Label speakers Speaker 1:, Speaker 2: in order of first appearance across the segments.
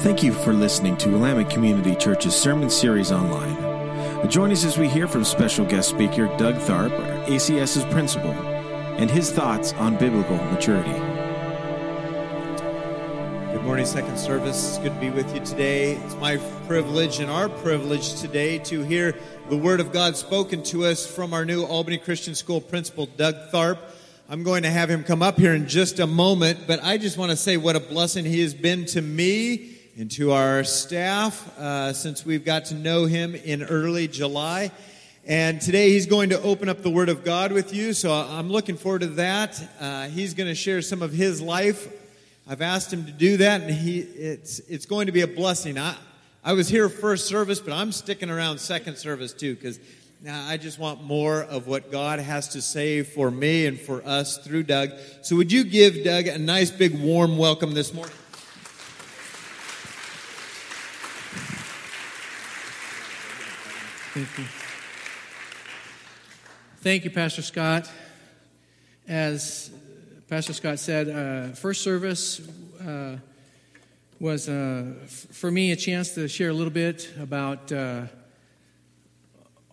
Speaker 1: Thank you for listening to Willamette Community Church's sermon series online. Join us as we hear from special guest speaker Doug Tharp, ACS's principal, and his thoughts on biblical maturity.
Speaker 2: Good morning, Second Service. It's good to be with you today. It's my privilege and our privilege today to hear the Word of God spoken to us from our new Albany Christian School principal, Doug Tharp. I'm going to have him come up here in just a moment, but I just want to say what a blessing he has been to me and to our staff uh, since we've got to know him in early July. And today he's going to open up the Word of God with you, so I'm looking forward to that. Uh, he's going to share some of his life. I've asked him to do that, and he it's it's going to be a blessing. I I was here first service, but I'm sticking around second service too because now I just want more of what God has to say for me and for us through Doug. So would you give Doug a nice big warm welcome this morning?
Speaker 3: Thank you. Thank you, Pastor Scott. As Pastor Scott said, uh, first service uh, was uh, f- for me a chance to share a little bit about uh,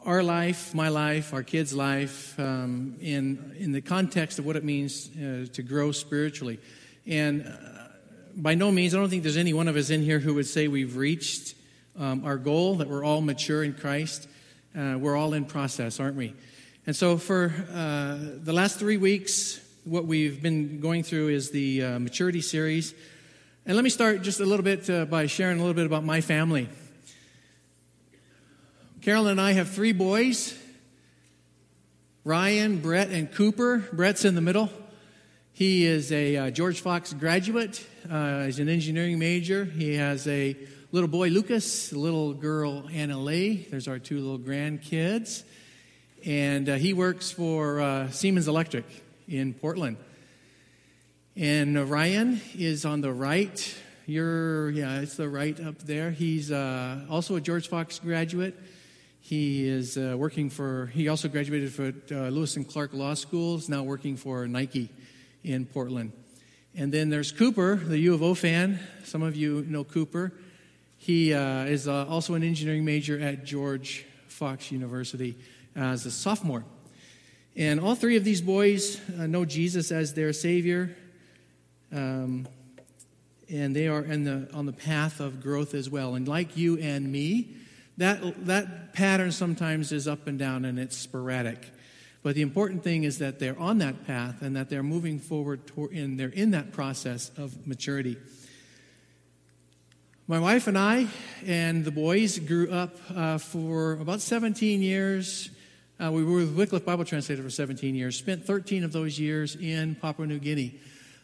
Speaker 3: our life, my life, our kids' life, um, in in the context of what it means uh, to grow spiritually. And uh, by no means, I don't think there's any one of us in here who would say we've reached um, our goal, that we're all mature in Christ. Uh, we're all in process, aren't we? And so, for uh, the last three weeks, what we've been going through is the uh, maturity series. And let me start just a little bit uh, by sharing a little bit about my family. Carolyn and I have three boys Ryan, Brett, and Cooper. Brett's in the middle. He is a uh, George Fox graduate, uh, he's an engineering major. He has a little boy Lucas, little girl Anna Leigh. There's our two little grandkids. And uh, he works for uh, Siemens Electric in Portland. And uh, Ryan is on the right. You're, yeah, it's the right up there. He's uh, also a George Fox graduate. He is uh, working for, he also graduated for uh, Lewis and Clark Law School, is now working for Nike in Portland. And then there's Cooper, the U of O fan. Some of you know Cooper. He uh, is uh, also an engineering major at George Fox University as a sophomore. And all three of these boys uh, know Jesus as their Savior. Um, and they are the, on the path of growth as well. And like you and me, that, that pattern sometimes is up and down and it's sporadic. But the important thing is that they're on that path and that they're moving forward toward, and they're in that process of maturity. My wife and I and the boys grew up uh, for about 17 years. Uh, we were with Wycliffe Bible Translator for 17 years, spent 13 of those years in Papua New Guinea.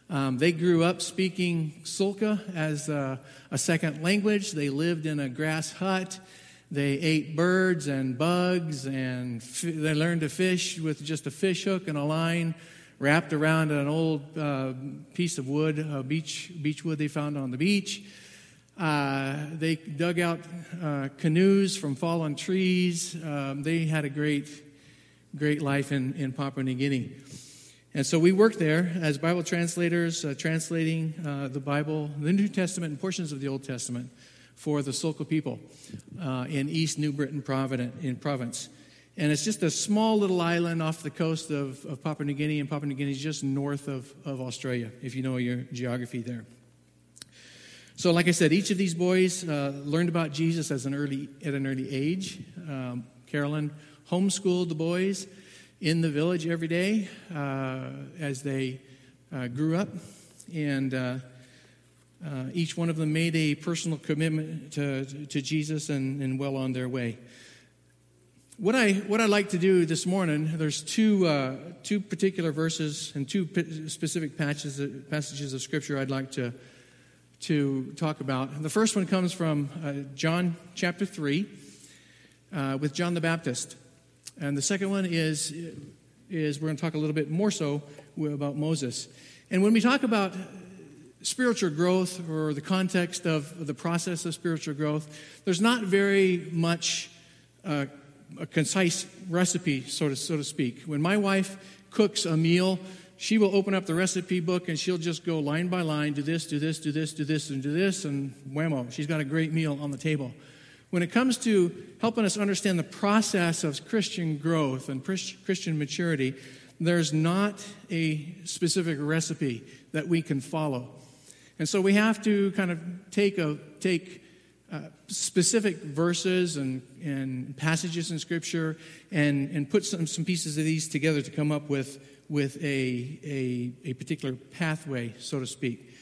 Speaker 3: Um, they grew up speaking Sulka as a, a, second language. They lived in a grass hut. They ate birds and bugs, and f- they learned to fish with just a fish hook and a line wrapped around an old uh, piece of wood, beach, beech wood they found on the beach. Uh, they dug out uh, canoes from fallen trees. Um, they had a great, great life in, in Papua New Guinea. And so we worked there as Bible translators, uh, translating uh, the Bible, the New Testament, and portions of the Old Testament for the Sulka people uh, in East New Britain in province. And it's just a small little island off the coast of, of Papua New Guinea, and Papua New Guinea is just north of, of Australia, if you know your geography there. So, like I said, each of these boys uh, learned about Jesus as an early, at an early age. Um, Carolyn homeschooled the boys in the village every day uh, as they uh, grew up, and uh, uh, each one of them made a personal commitment to, to Jesus and, and well on their way. What I what I'd like to do this morning, there's two uh, two particular verses and two specific patches, passages of scripture I'd like to to talk about. The first one comes from uh, John chapter 3 uh, with John the Baptist. And the second one is, is we're going to talk a little bit more so about Moses. And when we talk about spiritual growth or the context of the process of spiritual growth, there's not very much uh, a concise recipe, so to, so to speak. When my wife cooks a meal, she will open up the recipe book and she'll just go line by line do this, do this, do this, do this, and do this, and whammo, she's got a great meal on the table. When it comes to helping us understand the process of Christian growth and Christian maturity, there's not a specific recipe that we can follow. And so we have to kind of take, a, take uh, specific verses and, and passages in Scripture and, and put some, some pieces of these together to come up with with a, a, a particular pathway, so to speak.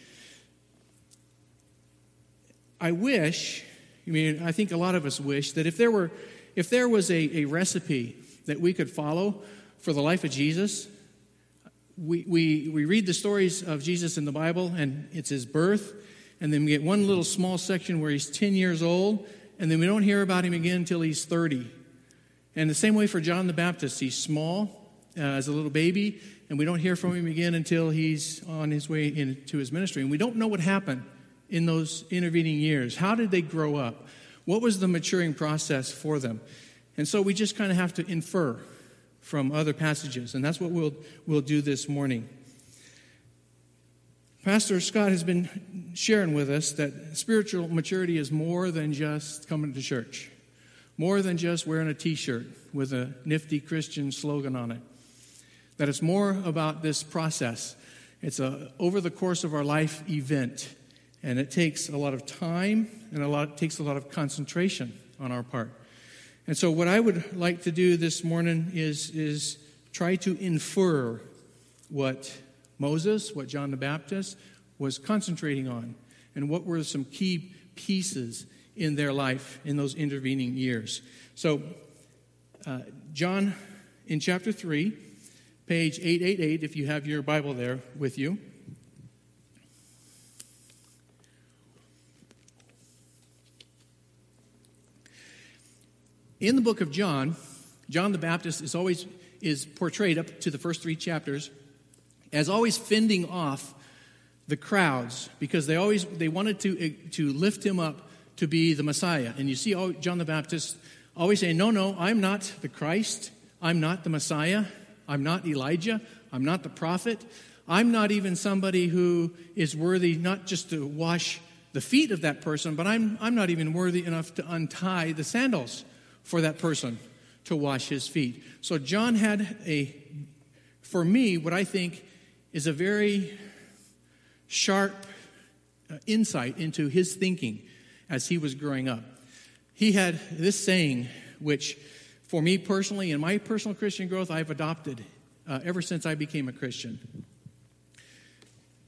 Speaker 3: I wish, I mean, I think a lot of us wish that if there were, if there was a, a recipe that we could follow for the life of Jesus, we, we, we read the stories of Jesus in the Bible, and it's his birth, and then we get one little small section where he's 10 years old, and then we don't hear about him again until he's 30. And the same way for John the Baptist, he's small, uh, as a little baby, and we don't hear from him again until he's on his way into his ministry. And we don't know what happened in those intervening years. How did they grow up? What was the maturing process for them? And so we just kind of have to infer from other passages, and that's what we'll, we'll do this morning. Pastor Scott has been sharing with us that spiritual maturity is more than just coming to church, more than just wearing a t shirt with a nifty Christian slogan on it that it's more about this process. It's a over the course of our life event, and it takes a lot of time and a lot takes a lot of concentration on our part. And so, what I would like to do this morning is is try to infer what Moses, what John the Baptist was concentrating on, and what were some key pieces in their life in those intervening years. So, uh, John in chapter 3, page 888, if you have your Bible there with you. In the book of John, John the Baptist is always is portrayed up to the first three chapters as always fending off the crowds because they always they wanted to to lift him up to be the Messiah. And you see John the Baptist always saying, "No, no, I'm not the Christ. I'm not the Messiah. I'm not Elijah. I'm not the prophet. I'm not even somebody who is worthy not just to wash the feet of that person, but I'm, I'm not even worthy enough to untie the sandals for that person to wash his feet. So John had a, for me, what I think is a very sharp uh, insight into his thinking as he was growing up. He had this saying, which for me personally, in my personal Christian growth, I've adopted uh, ever since I became a Christian.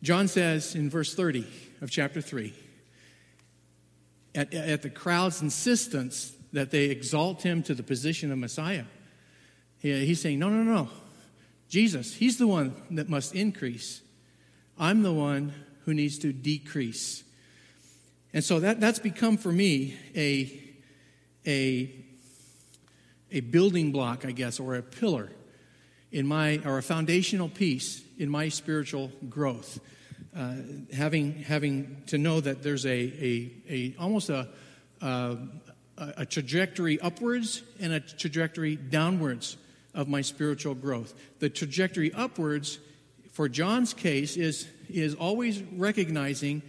Speaker 3: John says in verse 30 of chapter 3 at, at the crowd's insistence that they exalt him to the position of Messiah, he, he's saying, No, no, no. Jesus, he's the one that must increase. I'm the one who needs to decrease. And so that, that's become for me a, a a building block, I guess, or a pillar in my, or a foundational piece in my spiritual growth. Uh, having, having to know that there's a, a, a almost a, a, a trajectory upwards and a trajectory downwards of my spiritual growth. The trajectory upwards, for John's case, is, is always recognizing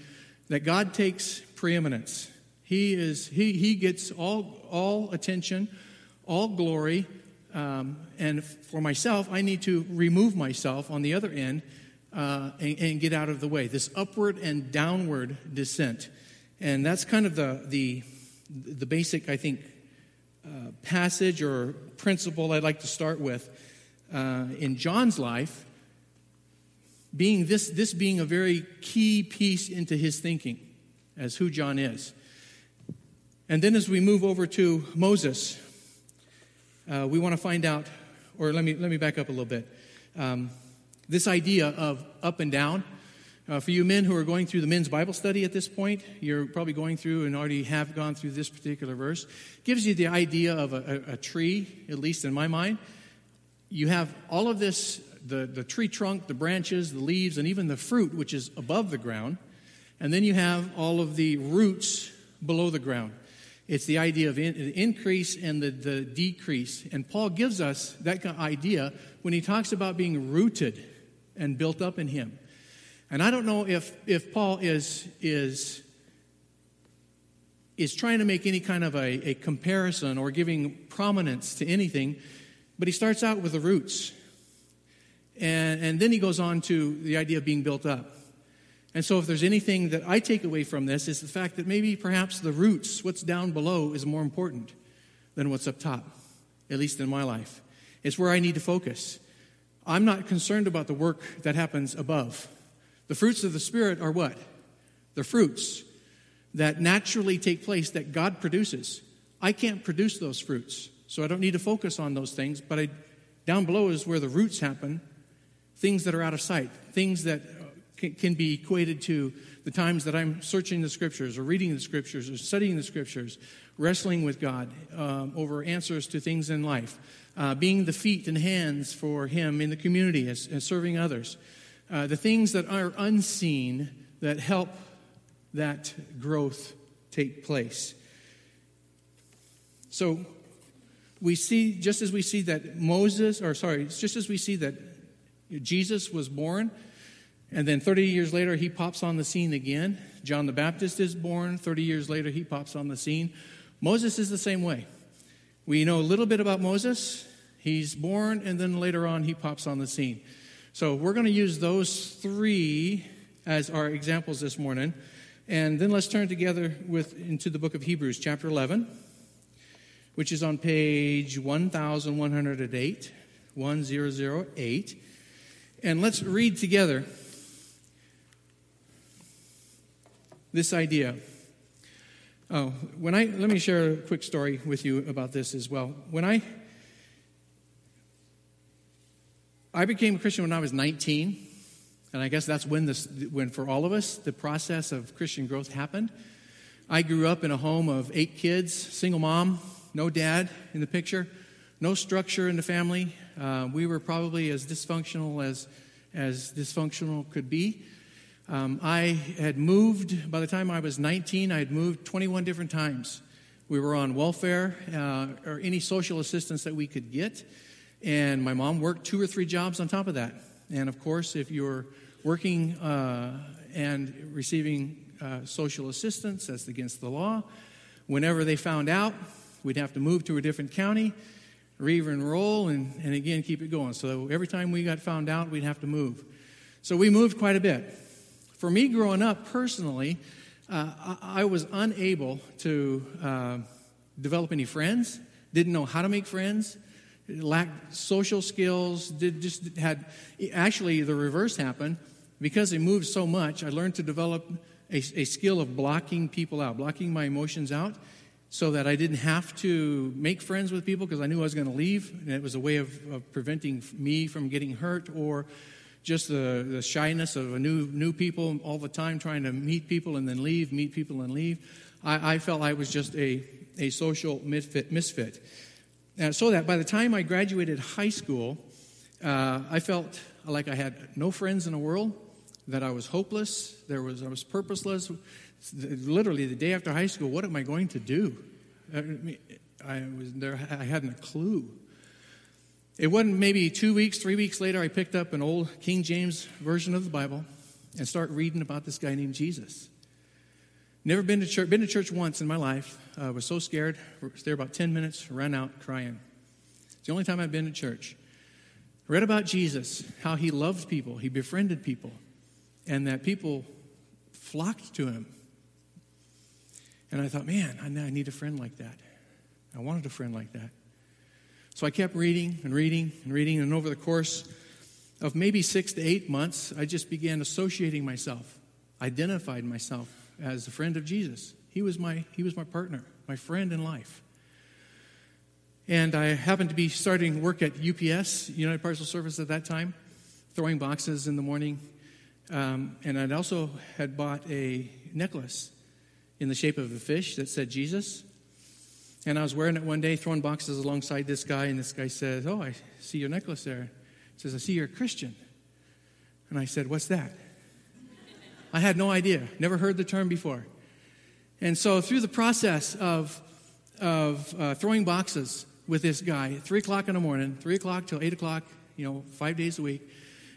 Speaker 3: that God takes preeminence. He, is, he, he gets all, all attention, all glory. Um, and for myself, I need to remove myself on the other end uh, and, and, get out of the way. This upward and downward descent. And that's kind of the, the, the basic, I think, uh, passage or principle I'd like to start with uh, in John's life. Being this, this being a very key piece into his thinking as who John is. And then as we move over to Moses, uh, we want to find out, or let me, let me back up a little bit. Um, this idea of up and down. Uh, for you men who are going through the men's Bible study at this point, you're probably going through and already have gone through this particular verse. Gives you the idea of a, a, a tree, at least in my mind. You have all of this the, the tree trunk, the branches, the leaves, and even the fruit, which is above the ground. And then you have all of the roots below the ground. It's the idea of in, the increase and the, the decrease. And Paul gives us that idea when he talks about being rooted and built up in Him. And I don't know if, if Paul is, is, is trying to make any kind of a, a comparison or giving prominence to anything, but he starts out with the roots. And, and then he goes on to the idea of being built up. And so, if there's anything that I take away from this, is the fact that maybe perhaps the roots, what's down below, is more important than what's up top, at least in my life. It's where I need to focus. I'm not concerned about the work that happens above. The fruits of the Spirit are what? The fruits that naturally take place that God produces. I can't produce those fruits, so I don't need to focus on those things, but I, down below is where the roots happen, things that are out of sight, things that can, can be equated to the times that I'm searching the scriptures or reading the scriptures or studying the scriptures, wrestling with God um, over answers to things in life, uh, being the feet and hands for Him in the community as, as serving others. Uh, the things that are unseen that help that growth take place. So we see, just as we see that Moses, or sorry, just as we see that Jesus was born, and then 30 years later, he pops on the scene again. John the Baptist is born. 30 years later, he pops on the scene. Moses is the same way. We know a little bit about Moses. He's born, and then later on, he pops on the scene. So we're going to use those three as our examples this morning. And then let's turn together with, into the book of Hebrews, chapter 11, which is on page 1108, 1008. And let's read together this idea. Oh, when I let me share a quick story with you about this as well. When I I became a Christian when I was 19, and I guess that's when this when for all of us the process of Christian growth happened. I grew up in a home of eight kids, single mom, no dad in the picture, no structure in the family. Uh, we were probably as dysfunctional as as dysfunctional could be. Um, I had moved, by the time I was 19, I had moved 21 different times. We were on welfare uh, or any social assistance that we could get. And my mom worked two or three jobs on top of that. And of course, if you're working uh, and receiving uh, social assistance, that's against the law. Whenever they found out, we'd have to move to a different county, re enroll, and, and again keep it going. So every time we got found out, we'd have to move. So we moved quite a bit. For me, growing up personally, uh, I, I, was unable to uh, develop any friends, didn't know how to make friends, lacked social skills, did just had actually the reverse happened. Because I moved so much, I learned to develop a, a skill of blocking people out, blocking my emotions out so that I didn't have to make friends with people because I knew I was going to leave. And it was a way of, of, preventing me from getting hurt or just the, the shyness of a new, new people all the time trying to meet people and then leave, meet people and leave. I, I felt I was just a, a social misfit. misfit. Uh, so that by the time I graduated high school, uh, I felt like I had no friends in the world, that I was hopeless, there was, I was purposeless. Literally, the day after high school, what am I going to do? I, mean, I was there. I hadn't a clue. It wasn't maybe two weeks, three weeks later, I picked up an old King James version of the Bible and start reading about this guy named Jesus. Never been to church, been to church once in my life. I uh, was so scared. Was there about 10 minutes, ran out crying. It's the only time I've been to church. read about Jesus, how he loved people, he befriended people, and that people flocked to him. And I thought, man, I need a friend like that. I wanted a friend like that. So I kept reading and reading and reading, and over the course of maybe six to eight months, I just began associating myself, identified myself as a friend of Jesus. He was my, he was my partner, my friend in life. And I happened to be starting work at UPS, United Parcel Service, at that time, throwing boxes in the morning. Um, and I'd also had bought a necklace in the shape of a fish that said Jesus. And I was wearing it one day, throwing boxes alongside this guy, and this guy says, Oh, I see your necklace there. He says, I see you're a Christian. And I said, What's that? I had no idea, never heard the term before. And so, through the process of, of uh, throwing boxes with this guy, 3 o'clock in the morning, 3 o'clock till 8 o'clock, you know, five days a week,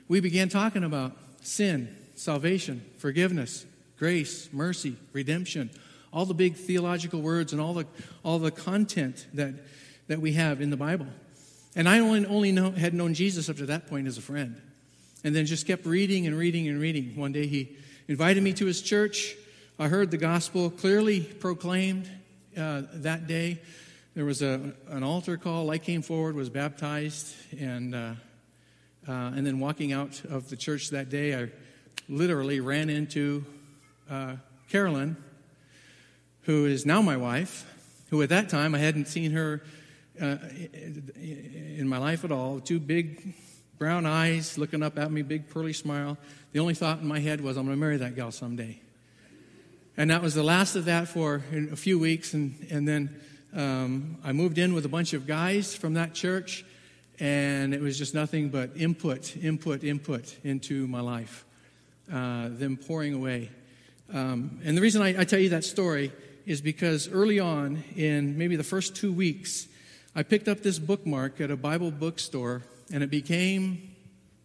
Speaker 3: we began talking about sin, salvation, forgiveness, grace, mercy, redemption, all the big theological words and all the, all the content that, that we have in the Bible. And I only, only know, had known Jesus up to that point as a friend. And then just kept reading and reading and reading. One day he invited me to his church. I heard the gospel clearly proclaimed uh, that day. There was a, an altar call. I came forward, was baptized, and, uh, uh, and then walking out of the church that day, I literally ran into uh, Carolyn, who is now my wife, who at that time I hadn't seen her uh, in my life at all. Two big brown eyes looking up at me, big pearly smile. The only thought in my head was, I'm going to marry that gal someday. And that was the last of that for a few weeks. And, and then um, I moved in with a bunch of guys from that church, and it was just nothing but input, input, input into my life, uh, them pouring away. Um, and the reason I, I tell you that story is because early on, in maybe the first two weeks, I picked up this bookmark at a Bible bookstore, and it became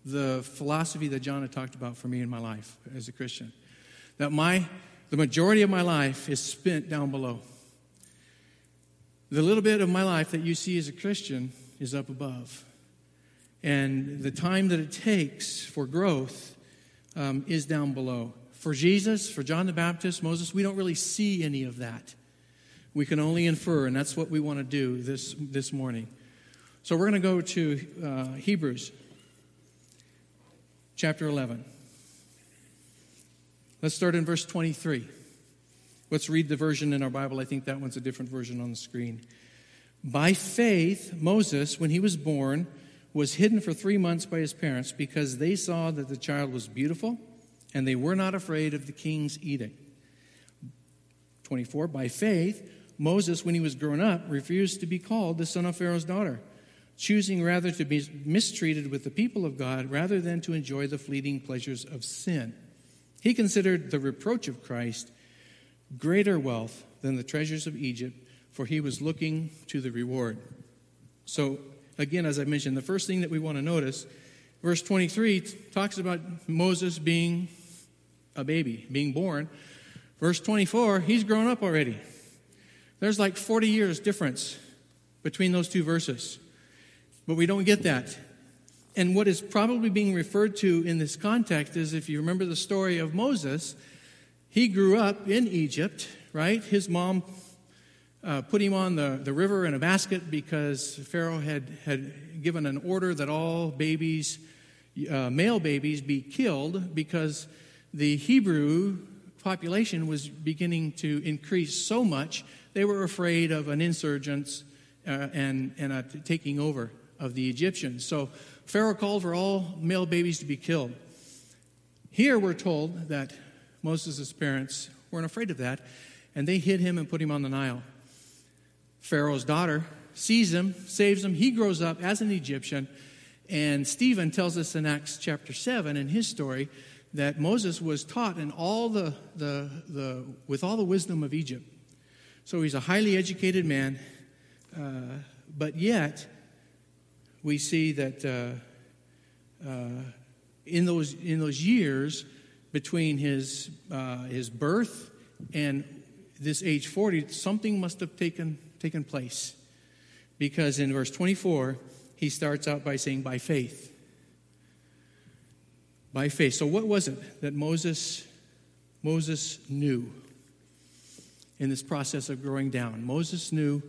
Speaker 3: the philosophy that John had talked about for me in my life as a Christian. That my the majority of my life is spent down below. The little bit of my life that you see as a Christian is up above. And the time that it takes for growth um, is down below. For Jesus, for John the Baptist, Moses, we don't really see any of that. We can only infer, and that's what we want to do this, this morning. So we're going to go to uh, Hebrews chapter 11. Let's start in verse 23. Let's read the version in our Bible. I think that one's a different version on the screen. By faith, Moses, when he was born, was hidden for three months by his parents because they saw that the child was beautiful and they were not afraid of the king's edict. 24. By faith, Moses, when he was grown up, refused to be called the son of Pharaoh's daughter, choosing rather to be mistreated with the people of God rather than to enjoy the fleeting pleasures of sin. He considered the reproach of Christ greater wealth than the treasures of Egypt, for he was looking to the reward. So, again, as I mentioned, the first thing that we want to notice, verse 23 talks about Moses being a baby, being born. Verse 24, he's grown up already. There's like 40 years difference between those two verses. But we don't get that. And what is probably being referred to in this context is if you remember the story of Moses, he grew up in Egypt, right? His mom uh, put him on the, the river in a basket because Pharaoh had, had given an order that all babies, uh, male babies, be killed because the Hebrew population was beginning to increase so much they were afraid of an insurgence uh, and, and a taking over of the Egyptians. So Pharaoh called for all male babies to be killed. Here we're told that Moses' parents weren't afraid of that, and they hid him and put him on the Nile. Pharaoh's daughter sees him, saves him. He grows up as an Egyptian, and Stephen tells us in Acts chapter 7 in his story that Moses was taught in all the, the, the, with all the wisdom of Egypt. So he's a highly educated man, uh, but yet we see that uh, uh, in, those, in those years between his, uh, his birth and this age 40, something must have taken, taken place. Because in verse 24, he starts out by saying, by faith. By faith. So what was it that Moses, Moses knew? in this process of growing down. Moses knew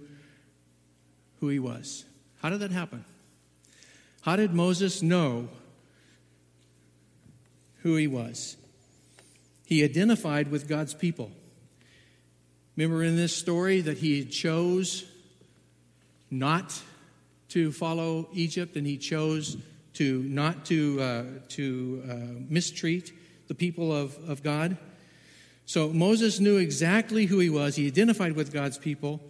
Speaker 3: who he was. How did that happen? How did Moses know who he was? He identified with God's people. Remember in this story that he chose not to follow Egypt and he chose to not to, uh, to uh, mistreat the people of, of God? So Moses knew exactly who he was. He identified with God's people,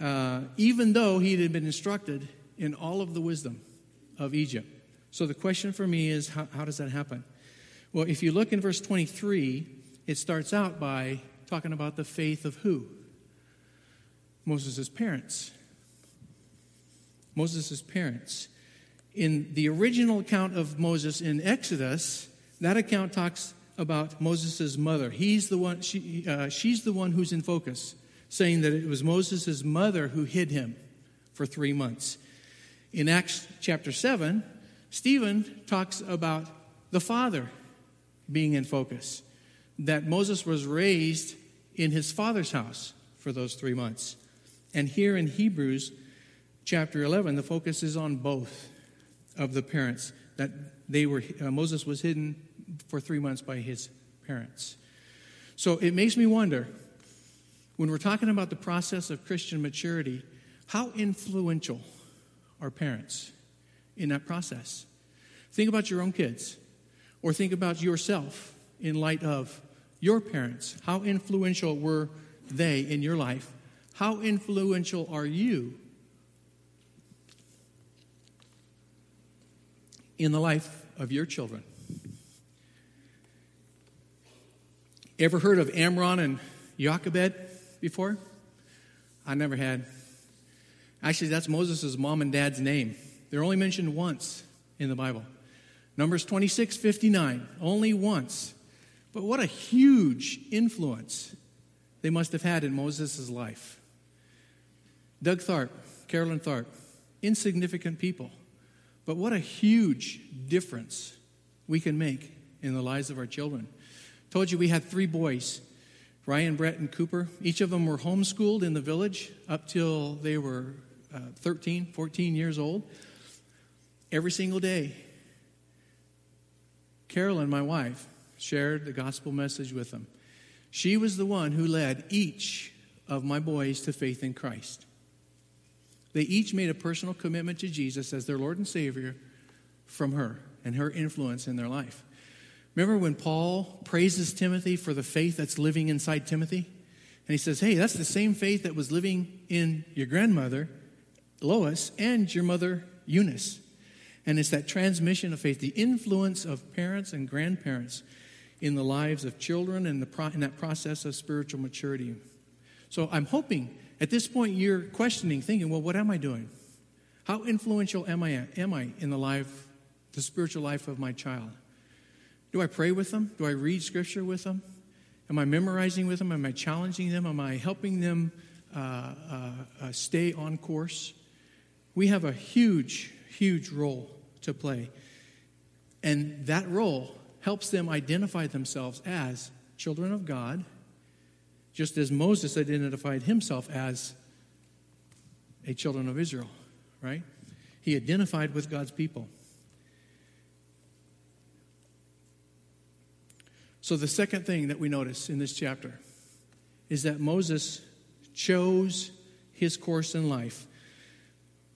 Speaker 3: uh, even though he had been instructed in all of the wisdom of Egypt. So the question for me is how, how does that happen? Well, if you look in verse 23, it starts out by talking about the faith of who? Moses' parents. Moses' parents. In the original account of Moses in Exodus, that account talks about Moses' mother. He's the one, she, uh, she's the one who's in focus, saying that it was Moses' mother who hid him for three months. In Acts chapter 7, Stephen talks about the father being in focus, that Moses was raised in his father's house for those three months. And here in Hebrews chapter 11, the focus is on both of the parents, that they were, uh, Moses was hidden for three months by his parents. So it makes me wonder when we're talking about the process of Christian maturity, how influential are parents in that process? Think about your own kids, or think about yourself in light of your parents. How influential were they in your life? How influential are you in the life of your children? Ever heard of Amram and Jochebed before? I never had. Actually, that's Moses' mom and dad's name. They're only mentioned once in the Bible. Numbers 26, 59, only once. But what a huge influence they must have had in Moses' life. Doug Tharp, Carolyn Tharp, insignificant people. But what a huge difference we can make in the lives of our children. Told you we had three boys Ryan, Brett, and Cooper. Each of them were homeschooled in the village up till they were uh, 13, 14 years old. Every single day, Carolyn, my wife, shared the gospel message with them. She was the one who led each of my boys to faith in Christ. They each made a personal commitment to Jesus as their Lord and Savior from her and her influence in their life. Remember when Paul praises Timothy for the faith that's living inside Timothy? And he says, Hey, that's the same faith that was living in your grandmother, Lois, and your mother, Eunice. And it's that transmission of faith, the influence of parents and grandparents in the lives of children and the pro- in that process of spiritual maturity. So I'm hoping at this point you're questioning, thinking, well, what am I doing? How influential am I, am I in the life, the spiritual life of my child? Do I pray with them? Do I read scripture with them? Am I memorizing with them? Am I challenging them? Am I helping them uh, uh, uh, stay on course? We have a huge, huge role to play. And that role helps them identify themselves as children of God, just as Moses identified himself as a children of Israel, right? He identified with God's people. So, the second thing that we notice in this chapter is that Moses chose his course in life.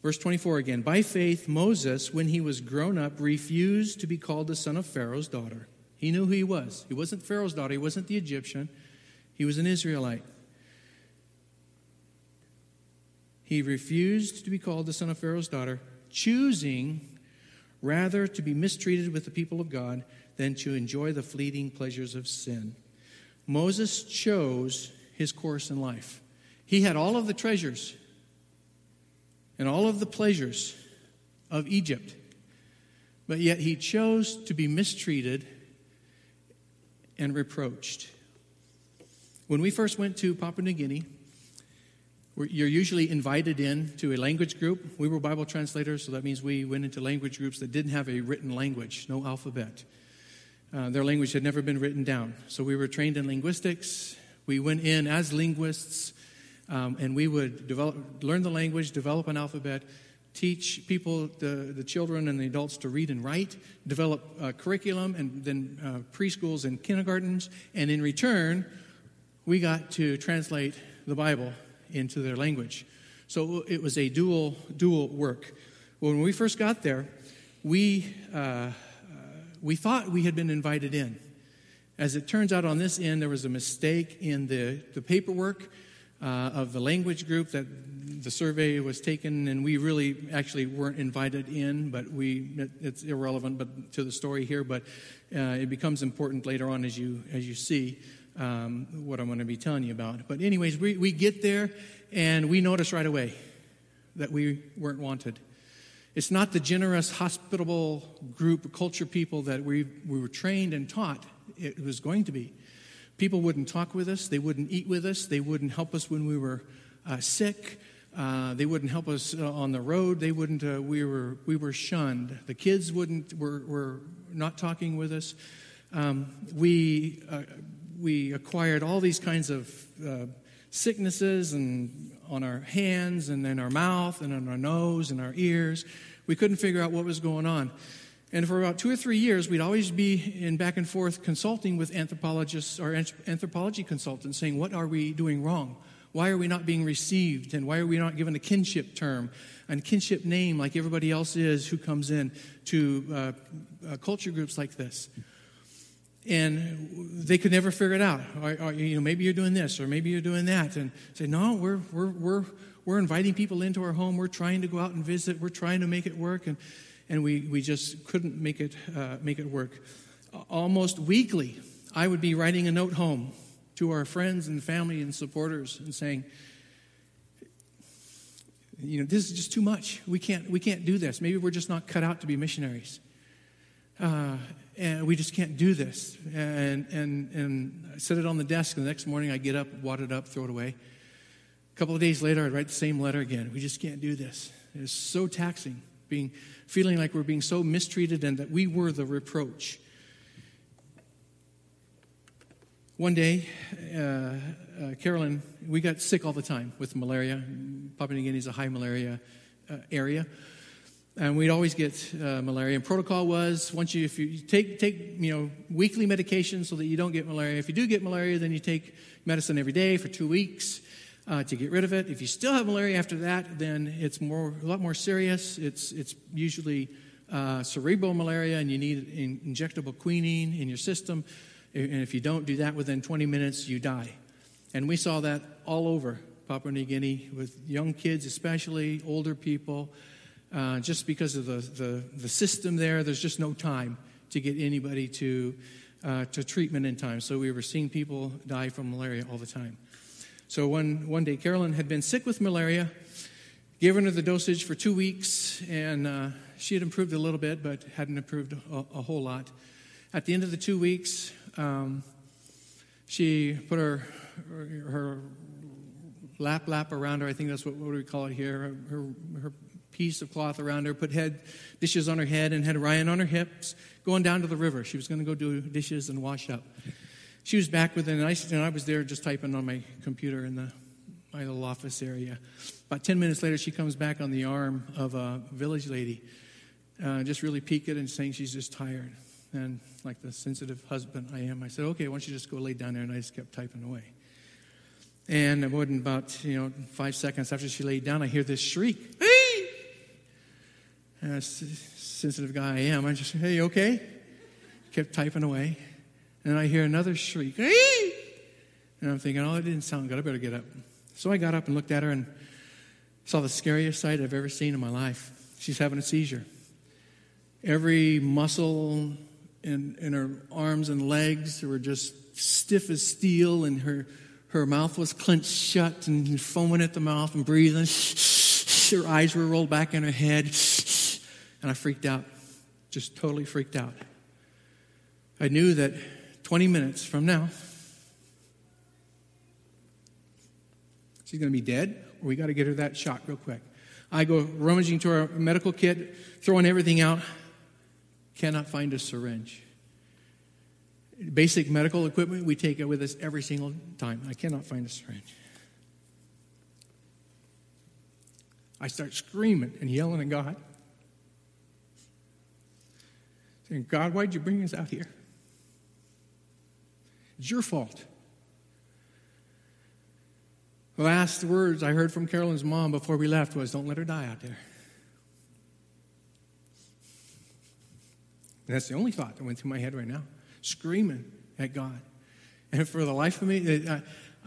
Speaker 3: Verse 24 again By faith, Moses, when he was grown up, refused to be called the son of Pharaoh's daughter. He knew who he was. He wasn't Pharaoh's daughter, he wasn't the Egyptian, he was an Israelite. He refused to be called the son of Pharaoh's daughter, choosing rather to be mistreated with the people of God than to enjoy the fleeting pleasures of sin. Moses chose his course in life. He had all of the treasures and all of the pleasures of Egypt, but yet he chose to be mistreated and reproached. When we first went to Papua New Guinea, you're usually invited in to a language group. We were Bible translators, so that means we went into language groups that didn't have a written language, no alphabet. Uh, their language had never been written down. So we were trained in linguistics. We went in as linguists, um, and we would develop, learn the language, develop an alphabet, teach people, the, the children and the adults, to read and write, develop curriculum, and then uh, preschools and kindergartens. And in return, we got to translate the Bible into their language. So it was a dual, dual work. When we first got there, we uh, we thought we had been invited in. As it turns out, on this end, there was a mistake in the, the paperwork uh, of the language group that the survey was taken, and we really actually weren't invited in, but we, it, it's irrelevant but to the story here, but uh, it becomes important later on as you, as you see um, what I'm going to be telling you about. But, anyways, we, we get there, and we notice right away that we weren't wanted. It's not the generous, hospitable group, culture people that we, we were trained and taught it was going to be. People wouldn't talk with us, they wouldn't eat with us, they wouldn't help us when we were uh, sick. Uh, they wouldn't help us uh, on the road. They wouldn't. Uh, we were we were shunned. The kids wouldn't. Were, were not talking with us. Um, we uh, we acquired all these kinds of uh, sicknesses and on our hands and in our mouth and on our nose and our ears. We couldn't figure out what was going on. And for about two or three years, we'd always be in back and forth consulting with anthropologists or anthropology consultants saying, What are we doing wrong? Why are we not being received? And why are we not given a kinship term and kinship name like everybody else is who comes in to uh, uh, culture groups like this? And they could never figure it out. Or, or, you know, maybe you're doing this, or maybe you're doing that, and say, no, we're we're we're we're inviting people into our home. We're trying to go out and visit. We're trying to make it work, and and we we just couldn't make it uh, make it work. Almost weekly, I would be writing a note home to our friends and family and supporters and saying, you know, this is just too much. We can't, we can't do this. Maybe we're just not cut out to be missionaries. Uh, and we just can't do this. And, and, and I set it on the desk, and the next morning I get up, wad it up, throw it away. A couple of days later, I'd write the same letter again. We just can't do this. It's so taxing, being, feeling like we're being so mistreated and that we were the reproach. One day, uh, uh, Carolyn, we got sick all the time with malaria. Papua New Guinea is a high malaria uh, area. And we'd always get uh, malaria. And protocol was once you, if you take, take, you know, weekly medication so that you don't get malaria. If you do get malaria, then you take medicine every day for two weeks uh, to get rid of it. If you still have malaria after that, then it's more, a lot more serious. It's, it's usually uh, cerebral malaria, and you need in, injectable quinine in your system. And if you don't do that within 20 minutes, you die. And we saw that all over Papua New Guinea with young kids, especially older people. Uh, just because of the, the, the, system there, there's just no time to get anybody to, uh, to treatment in time. So we were seeing people die from malaria all the time. So one, one day, Carolyn had been sick with malaria, given her the dosage for two weeks, and uh, she had improved a little bit, but hadn't improved a, a whole lot. At the end of the two weeks, um, she put her, her lap lap around her. I think that's what, what we call it here? Her, her piece of cloth around her, put head dishes on her head, and had Ryan on her hips, going down to the river. She was going to go do dishes and wash up. She was back within an ice, and I was there just typing on my computer in the my little office area. About 10 minutes later, she comes back on the arm of a village lady, uh, just really peaked and saying she's just tired. And like the sensitive husband I am, I said, okay, why don't you just go lay down there? And I just kept typing away. And it wasn't about, you know, five seconds after she laid down, I hear this shriek. Hey! And as sensitive guy I am, I just, hey, okay? Kept typing away. And I hear another shriek. And I'm thinking, oh, it didn't sound good. I better get up. So I got up and looked at her and saw the scariest sight I've ever seen in my life. She's having a seizure. Every muscle in, and her arms and legs were just stiff as steel, and her, her mouth was clenched shut and foaming at the mouth and breathing. Her eyes were rolled back in her head, and I freaked out, just totally freaked out. I knew that 20 minutes from now, she's going to be dead, or we got to get her that shot real quick. I go rummaging to our medical kit, throwing everything out cannot find a syringe. Basic medical equipment, we take it with us every single time. I cannot find a syringe. I start screaming and yelling at God. Saying, God, why'd you bring us out here? It's your fault. The last words I heard from Carolyn's mom before we left was, Don't let her die out there. And that's the only thought that went through my head right now, screaming at God. And for the life of me,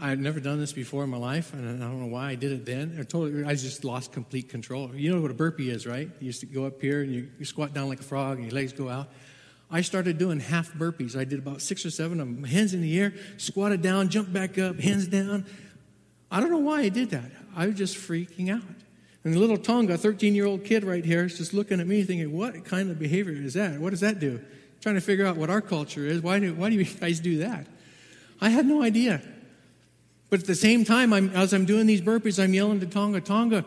Speaker 3: I, I've never done this before in my life, and I don't know why I did it then. I totally, I just lost complete control. You know what a burpee is, right? You used to go up here and you, you squat down like a frog, and your legs go out. I started doing half burpees. I did about six or seven of them, hands in the air, squatted down, jumped back up, hands down. I don't know why I did that. I was just freaking out And the little Tonga, 13 year old kid right here, is just looking at me thinking, what kind of behavior is that? What does that do? Trying to figure out what our culture is. Why do, why do you guys do that? I had no idea. But at the same time, I'm, as I'm doing these burpees, I'm yelling to Tonga, Tonga,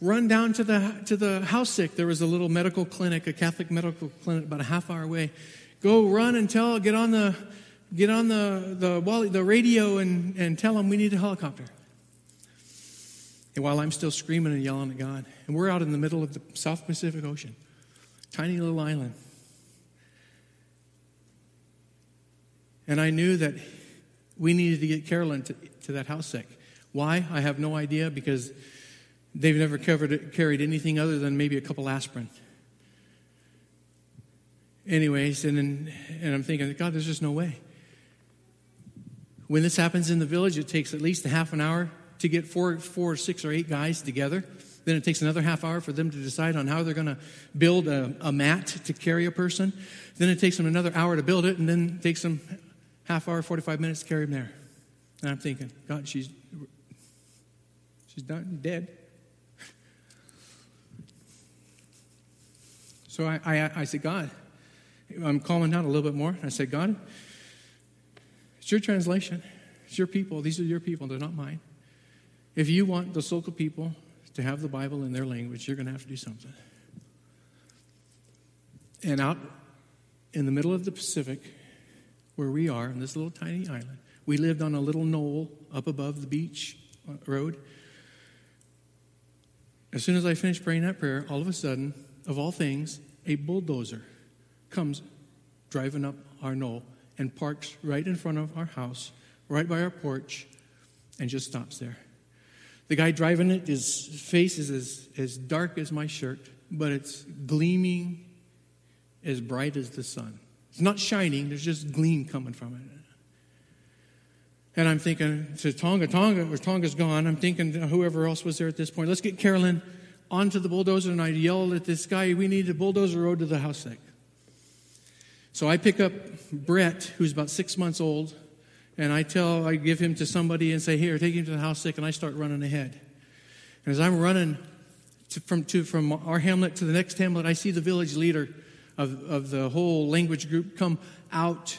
Speaker 3: run down to the, to the haus sik. There was a little medical clinic, a Catholic medical clinic about a half hour away. Go run and tell, get on the, get on the, the, the radio and, and tell them we need a helicopter. And while I'm still screaming and yelling at God, and we're out in the middle of the South Pacific Ocean, tiny little island. And I knew that we needed to get Carolyn to, to that haus sik. Why? I have no idea because they've never covered, carried anything other than maybe a couple aspirin. Anyways, and, then, and I'm thinking, God, there's just no way. When this happens in the village, it takes at least a half an hour to get four, four, six, or eight guys together. Then it takes another half hour for them to decide on how they're going to build a, a, mat to carry a person. Then it takes them another hour to build it, and then it takes them half hour, 45 minutes to carry them there. And I'm thinking, God, she's she's done, dead. So I, I, I said, God, I'm calling down a little bit more. I said, God, it's your translation. It's your people. These are your people. They're not mine. If you want the local people to have the Bible in their language, you're going to have to do something. And out in the middle of the Pacific, where we are, in this little tiny island, we lived on a little knoll up above the beach uh, road. As soon as I finished praying that prayer, all of a sudden, of all things, a bulldozer comes driving up our knoll and parks right in front of our house, right by our porch, and just stops there. The guy driving it, his face is as, as dark as my shirt, but it's gleaming as bright as the sun. It's not shining, there's just gleam coming from it. And I'm thinking to Tonga, Tonga, or Tonga's gone. I'm thinking whoever else was there at this point, let's get Carolyn onto the bulldozer. And I yelled at this guy, we need a bulldozer road to the haus sik. So I pick up Brett, who's about six months old, and I tell, I give him to somebody and say, Here, take him to the haus sik, and I start running ahead. And as I'm running to, from, to, from our hamlet to the next hamlet, I see the village leader of, of the whole language group come out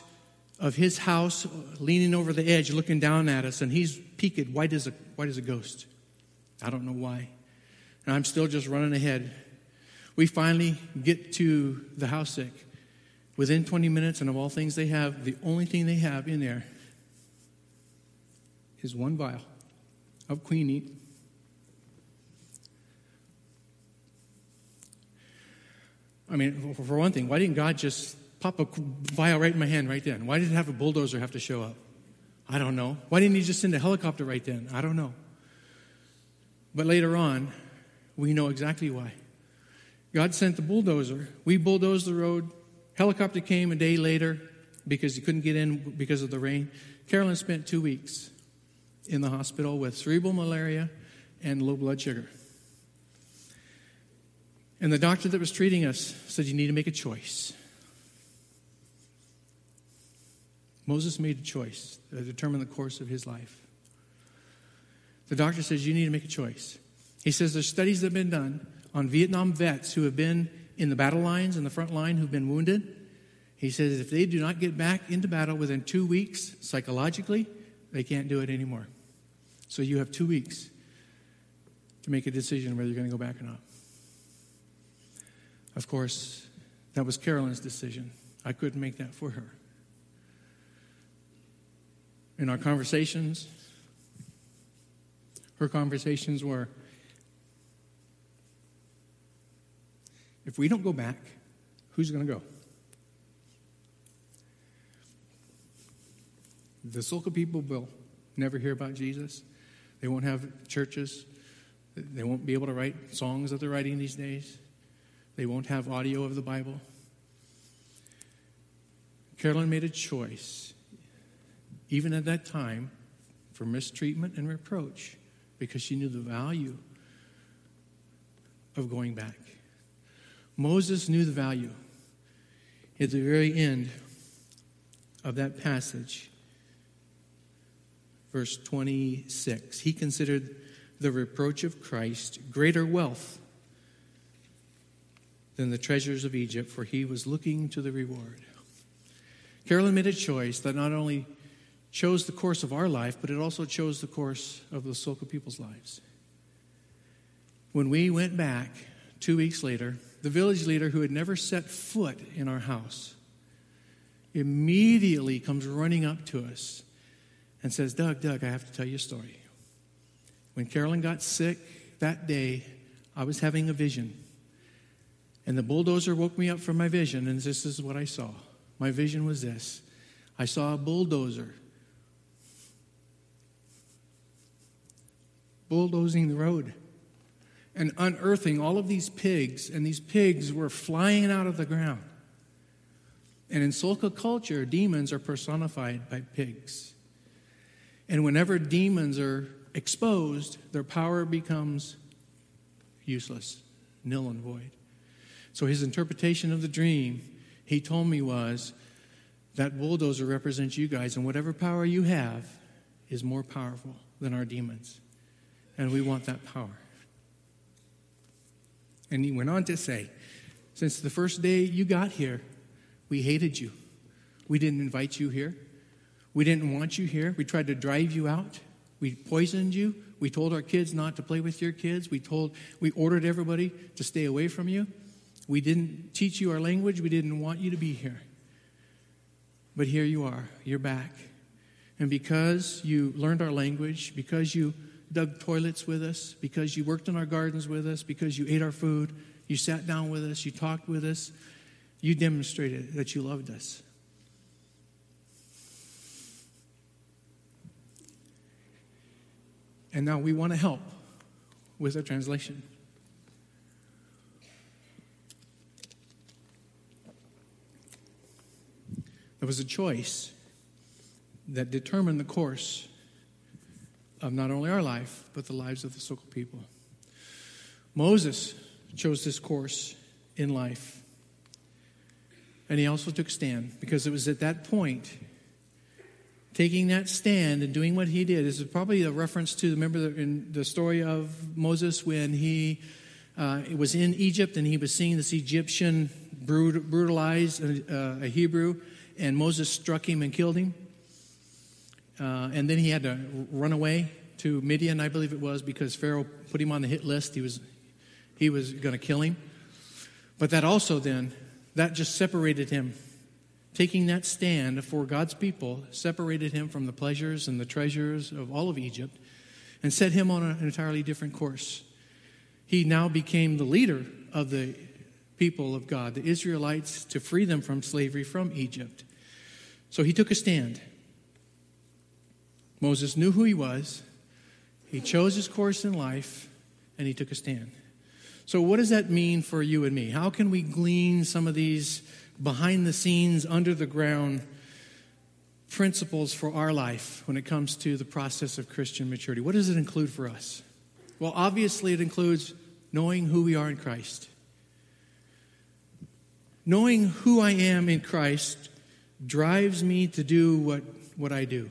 Speaker 3: of his house, leaning over the edge, looking down at us, and he's peaked, white as a, white as a ghost. I don't know why. And I'm still just running ahead. We finally get to the haus sik. Within 20 minutes, and of all things they have, the only thing they have in there is one vial of quinine. I mean, for one thing, why didn't God just pop a vial right in my hand right then? Why did it have a bulldozer have to show up? I don't know. Why didn't he just send a helicopter right then? I don't know. But later on, we know exactly why. God sent the bulldozer. We bulldozed the road. Helicopter came a day later because he couldn't get in because of the rain. Carolyn spent two weeks in the hospital with cerebral malaria and low blood sugar. And the doctor that was treating us said, You need to make a choice. Moses made a choice that determined the course of his life. The doctor says, You need to make a choice. He says, There's studies that have been done on Vietnam vets who have been in the battle lines, in the front line, who've been wounded. He says, If they do not get back into battle within two weeks, psychologically, they can't do it anymore. So you have two weeks to make a decision whether you're going to go back or not. Of course, that was Carolyn's decision. I couldn't make that for her. In our conversations, her conversations were if we don't go back, who's going to go? The Soka people will never hear about Jesus. They won't have churches. They won't be able to write songs that they're writing these days. They won't have audio of the Bible. Carolyn made a choice, even at that time, for mistreatment and reproach because she knew the value of going back. Moses knew the value. At the very end of that passage, verse 26, he considered the reproach of Christ greater wealth than the treasures of Egypt, for he was looking to the reward. Carolyn made a choice that not only chose the course of our life, but it also chose the course of the Soka people's lives. When we went back two weeks later, the village leader who had never set foot in our house immediately comes running up to us and says, Doug, Doug, I have to tell you a story. When Carolyn got sick that day, I was having a vision. And the bulldozer woke me up from my vision, and this is what I saw. My vision was this I saw a bulldozer bulldozing the road and unearthing all of these pigs, and these pigs were flying out of the ground. And in Soka culture, demons are personified by pigs. And whenever demons are exposed, their power becomes useless, nil and void. So his interpretation of the dream, he told me was that bulldozer represents you guys, and whatever power you have is more powerful than our demons. And we want that power. And he went on to say, since the first day you got here, we hated you. We didn't invite you here. We didn't want you here. We tried to drive you out. We poisoned you. We told our kids not to play with your kids. We told we ordered everybody to stay away from you. We didn't teach you our language. We didn't want you to be here. But here you are. You're back. And because you learned our language, because you dug toilets with us, because you worked in our gardens with us, because you ate our food, you sat down with us, you talked with us, you demonstrated that you loved us. And now we want to help with our translation. There was a choice that determined the course of not only our life, but the lives of the Soka people. Moses chose this course in life. And he also took stand because it was at that point, taking that stand and doing what he did. This is probably a reference to, remember the, in the story of Moses when he uh, was in Egypt and he was seeing this Egyptian brutalize a, a Hebrew, and Moses struck him and killed him. Uh, and then he had to run away to Midian, I believe it was, because Pharaoh put him on the hit list. He was, he was going to kill him. But that also then, that just separated him. Taking that stand for God's people separated him from the pleasures and the treasures of all of Egypt and set him on an entirely different course. He now became the leader of the people of God, the Israelites, to free them from slavery from Egypt. So he took a stand. Moses knew who he was, he chose his course in life, and he took a stand. So, what does that mean for you and me? How can we glean some of these behind the scenes, under the ground principles for our life when it comes to the process of Christian maturity? What does it include for us? Well, obviously, it includes knowing who we are in Christ. Knowing who I am in Christ drives me to do what, what I do.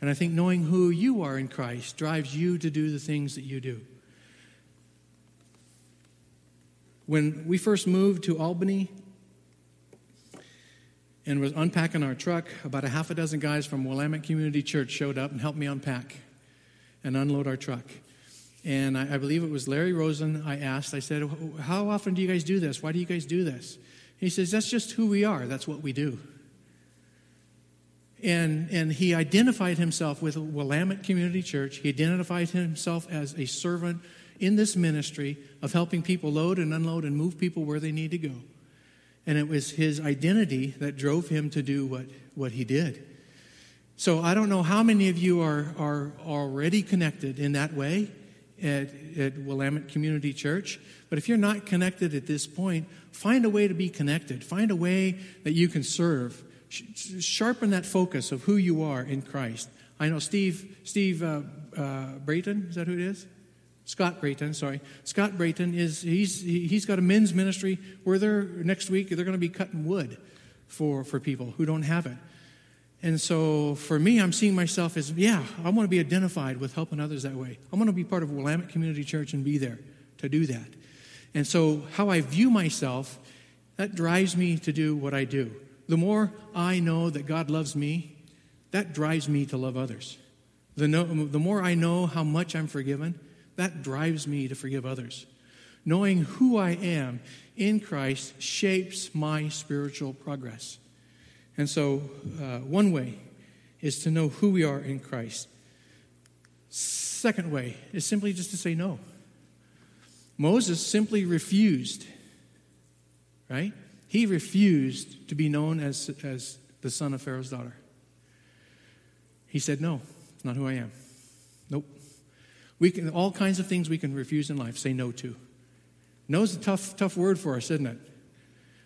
Speaker 3: And I think knowing who you are in Christ drives you to do the things that you do. When we first moved to Albany and was unpacking our truck, about a half a dozen guys from Willamette Community Church showed up and helped me unpack and unload our truck. And I, I believe it was Larry Rosen. I asked, I said, How often do you guys do this? Why do you guys do this? He says, That's just who we are. That's what we do. And, and he identified himself with Willamette Community Church. He identified himself as a servant in this ministry of helping people load and unload and move people where they need to go. And it was his identity that drove him to do what, what he did. So I don't know how many of you are, are already connected in that way at, at Willamette Community Church. But if you're not connected at this point, find a way to be connected. Find a way that you can serve sharpen that focus of who you are in Christ. I know Steve, Steve uh, uh, Brayton, is that who it is? Scott Brayton, sorry. Scott Brayton is, he's, he's got a men's ministry where they're, next week, they're going to be cutting wood for, for people who don't have it. And so for me, I'm seeing myself as, yeah, I want to be identified with helping others that way. I want to be part of Willamette Community Church and be there to do that. And so how I view myself, that drives me to do what I do. The more I know that God loves me, that drives me to love others. The, no, the more I know how much I'm forgiven, that drives me to forgive others. Knowing who I am in Christ shapes my spiritual progress. And so, uh, one way is to know who we are in Christ. Second way is simply just to say no. Moses simply refused, right? He refused to be known as, as the son of Pharaoh's daughter. He said, No, it's not who I am. Nope. We can, all kinds of things we can refuse in life, say no to. No is a tough, tough word for us, isn't it?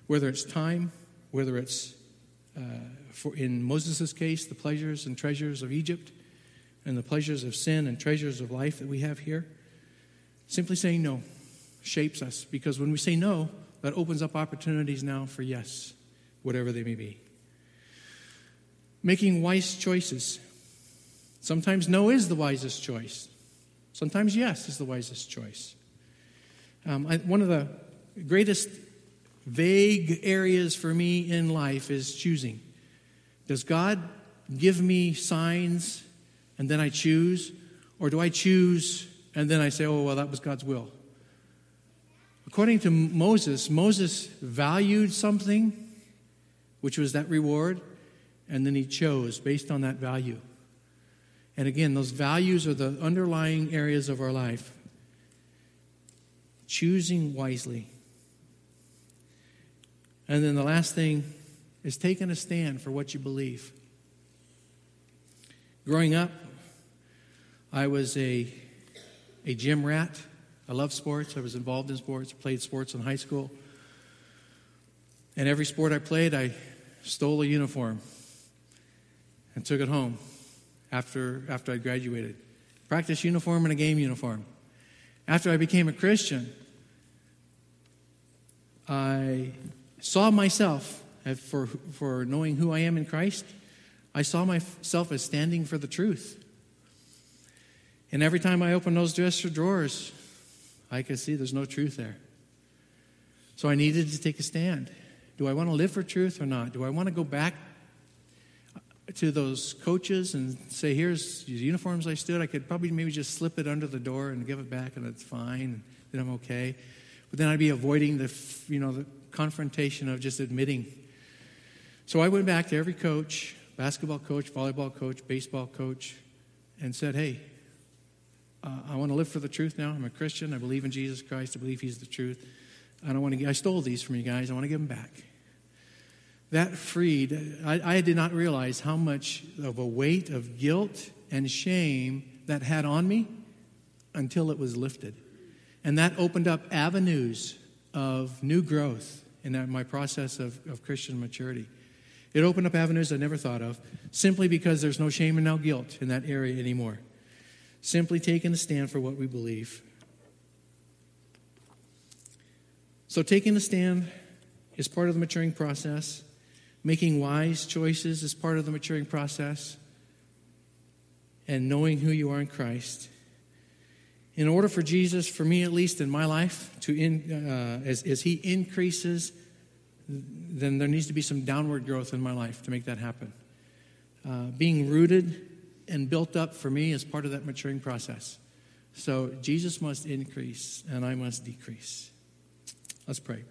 Speaker 3: Whether it's time, whether it's, uh, for, in Moses' case, the pleasures and treasures of Egypt, and the pleasures of sin and treasures of life that we have here. Simply saying no shapes us because when we say no, that opens up opportunities now for yes, whatever they may be. Making wise choices. Sometimes no is the wisest choice. Sometimes yes is the wisest choice. Um, I, one of the greatest vague areas for me in life is choosing. Does God give me signs and then I choose? Or do I choose and then I say, oh, well, that was God's will? According to Moses, Moses valued something, which was that reward, and then he chose based on that value. And again, those values are the underlying areas of our life. Choosing wisely. And then the last thing is taking a stand for what you believe. Growing up, I was a, a gym rat. I loved sports. I was involved in sports, played sports in high school. And every sport I played, I stole a uniform and took it home after, after I graduated. Practice uniform and a game uniform. After I became a Christian, I saw myself for, for knowing who I am in Christ. I saw myself as standing for the truth. And every time I opened those dresser drawers, I could see there's no truth there. So I needed to take a stand. Do I want to live for truth or not? Do I want to go back to those coaches and say, here's uniforms I stood, I could probably maybe just slip it under the door and give it back and it's fine, and then I'm okay. But then I'd be avoiding the, you know, the confrontation of just admitting. So I went back to every coach, basketball coach, volleyball coach, baseball coach, and said, hey, uh, I want to live for the truth now. I'm a Christian. I believe in Jesus Christ. I believe He's the truth. I don't want to. I stole these from you guys. I want to give them back that freed, I, I, did not realize how much of a weight of guilt and shame that had on me until it was lifted. And that opened up avenues of new growth in my process of, of Christian maturity. It opened up avenues I never thought of simply because there's no shame and no guilt in that area anymore. Simply taking a stand for what we believe. So, taking a stand is part of the maturing process. Making wise choices is part of the maturing process. And knowing who you are in Christ. In order for Jesus, for me at least in my life, to in, uh, as, as He increases, then there needs to be some downward growth in my life to make that happen. Uh, being rooted and built up for me as part of that maturing process. So Jesus must increase and I must decrease. Let's pray.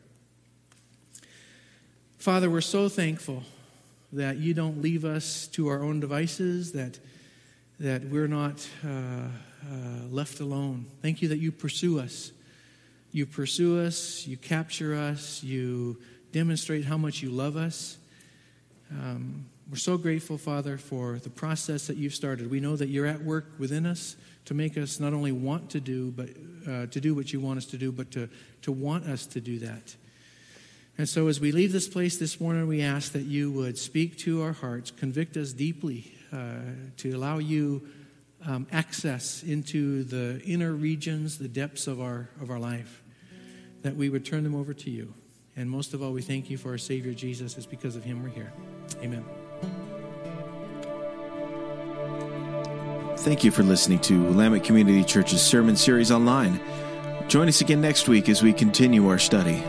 Speaker 3: Father, we're so thankful that you don't leave us to our own devices, that, that we're not uh, uh, left alone. Thank you that you pursue us. You pursue us, you capture us, you demonstrate how much you love us. Um, we're so grateful, Father, for the process that you've started. We know that you're at work within us to make us not only want to do, but uh, to do what you want us to do, but to, to want us to do that. And so, as we leave this place this morning, we ask that you would speak to our hearts, convict us deeply, uh, to allow you um, access into the inner regions, the depths of our, of our life, that we would turn them over to you. And most of all, we thank you for our Savior Jesus. It's because of him we're here. Amen.
Speaker 1: Thank you for listening to Willamette Community Church's Sermon Series Online. Join us again next week as we continue our study.